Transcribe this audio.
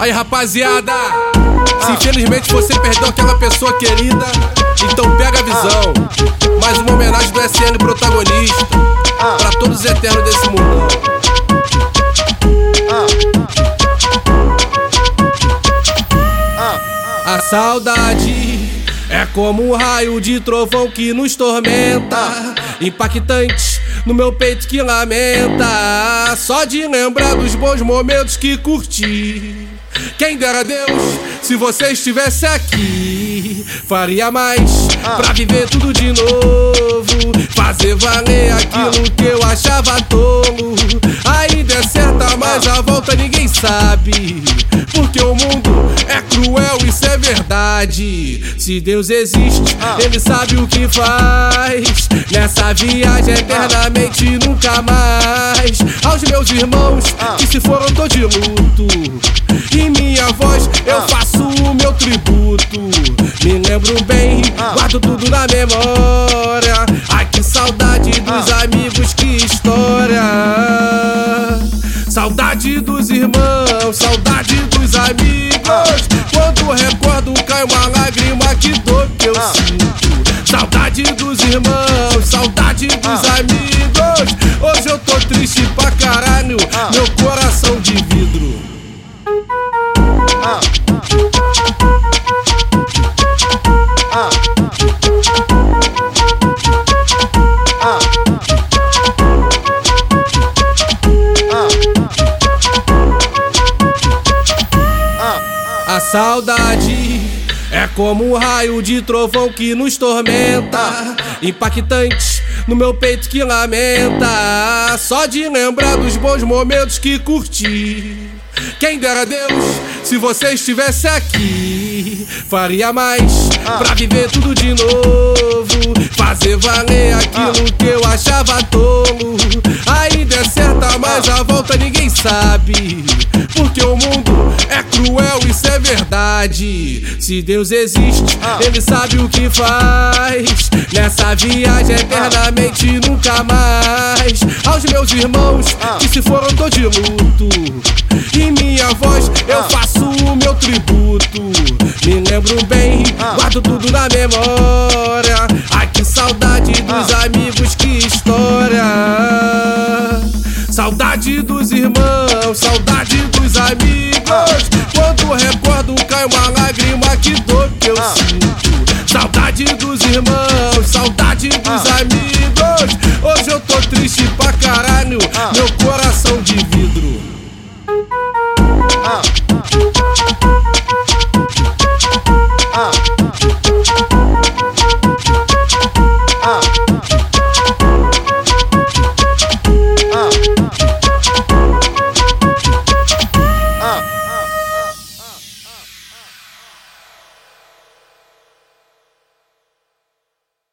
Aí rapaziada, se infelizmente você perdeu aquela pessoa querida, então pega a visão. Mais uma homenagem do SN protagonista, para todos os eternos desse mundo. A saudade é como um raio de trovão que nos tormenta, impactante no meu peito que lamenta. Só de lembrar dos bons momentos que curti. Quem dera Deus, se você estivesse aqui, faria mais pra viver tudo de novo. Fazer valer aquilo que eu achava tolo. Ainda é certa, mas a volta ninguém sabe. Porque o mundo é cruel, isso é verdade. Se Deus existe, Ele sabe o que faz. Nessa viagem eternamente nunca mais. Aos meus irmãos que se foram, tô de luto. Minha voz eu faço o meu tributo. Me lembro bem, guardo tudo na memória. Ai que saudade dos amigos, que história. Saudade dos irmãos, saudade dos amigos. Quando recordo, cai uma lágrima que dor que eu sinto. Saudade dos irmãos, saudade dos amigos. Hoje eu tô triste pra caralho, meu coração saudade é como um raio de trovão que nos tormenta, impactante no meu peito que lamenta. Só de lembrar dos bons momentos que curti. Quem dera Deus, se você estivesse aqui, faria mais pra viver tudo de novo. Fazer valer aquilo que eu achava tolo. Mas a volta ninguém sabe. Porque o mundo é cruel, isso é verdade. Se Deus existe, Ele sabe o que faz. Nessa viagem eternamente nunca mais. Aos meus irmãos que se foram, tô de luto. Em minha voz eu faço o meu tributo. Me lembro bem, guardo tudo na memória. Ai que saudade dos amigos, que história. Saudade dos irmãos, saudade dos amigos. Quando recordo, cai uma lágrima que dor que eu sinto. Saudade dos irmãos, saudade dos amigos. Hoje eu tô triste pra caralho, meu coração de vidro.